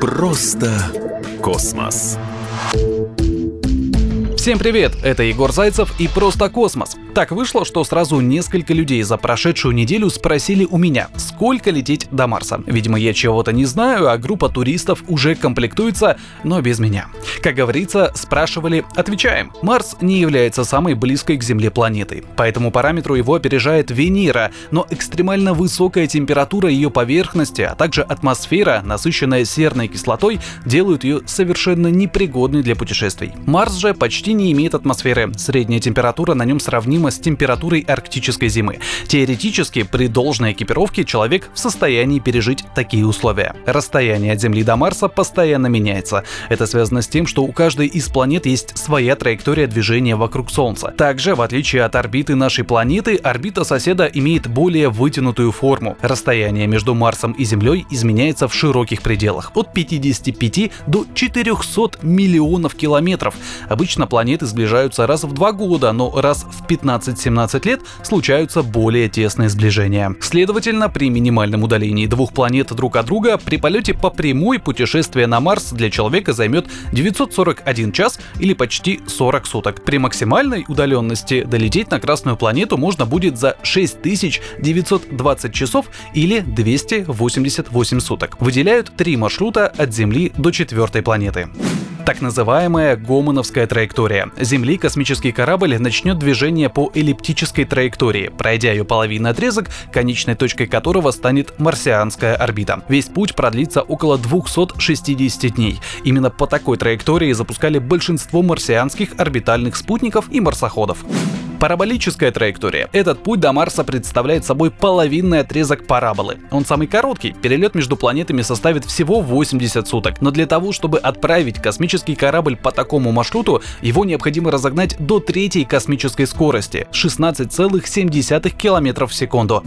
Просто космос. Всем привет, это Егор Зайцев и «Просто космос». Так вышло, что сразу несколько людей за прошедшую неделю спросили у меня, сколько лететь до Марса. Видимо, я чего-то не знаю, а группа туристов уже комплектуется, но без меня. Как говорится, спрашивали, отвечаем. Марс не является самой близкой к Земле планетой, по этому параметру его опережает Венера, но экстремально высокая температура ее поверхности, а также атмосфера, насыщенная серной кислотой, делают ее совершенно непригодной для путешествий. Марс же почти не имеет атмосферы, средняя температура на нем сравнима сравнимо с температурой арктической зимы. Теоретически, при должной экипировке человек в состоянии пережить такие условия. Расстояние от Земли до Марса постоянно меняется. Это связано с тем, что у каждой из планет есть своя траектория движения вокруг Солнца. Также, в отличие от орбиты нашей планеты, орбита соседа имеет более вытянутую форму. Расстояние между Марсом и Землей изменяется в широких пределах – от 55 до 400 миллионов километров. Обычно планеты сближаются раз в два года, но раз в 15 15-17 лет случаются более тесные сближения. Следовательно, при минимальном удалении двух планет друг от друга при полете по прямой путешествие на Марс для человека займет 941 час или почти 40 суток. При максимальной удаленности долететь на Красную планету можно будет за 6920 часов или 288 суток. Выделяют три маршрута от Земли до четвертой планеты так называемая Гомоновская траектория. Земли космический корабль начнет движение по эллиптической траектории, пройдя ее половинный отрезок, конечной точкой которого станет марсианская орбита. Весь путь продлится около 260 дней. Именно по такой траектории запускали большинство марсианских орбитальных спутников и марсоходов. Параболическая траектория. Этот путь до Марса представляет собой половинный отрезок параболы. Он самый короткий, перелет между планетами составит всего 80 суток. Но для того, чтобы отправить космический корабль по такому маршруту, его необходимо разогнать до третьей космической скорости — 16,7 км в секунду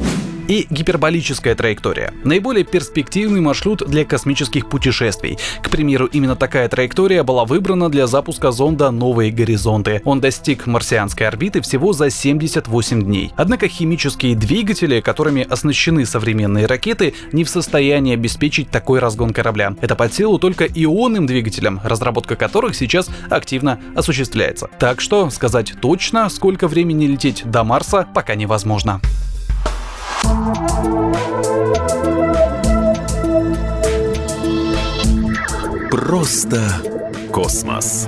и гиперболическая траектория. Наиболее перспективный маршрут для космических путешествий. К примеру, именно такая траектория была выбрана для запуска зонда «Новые горизонты». Он достиг марсианской орбиты всего за 78 дней. Однако химические двигатели, которыми оснащены современные ракеты, не в состоянии обеспечить такой разгон корабля. Это под силу только ионным двигателям, разработка которых сейчас активно осуществляется. Так что сказать точно, сколько времени лететь до Марса, пока невозможно. Просто космос.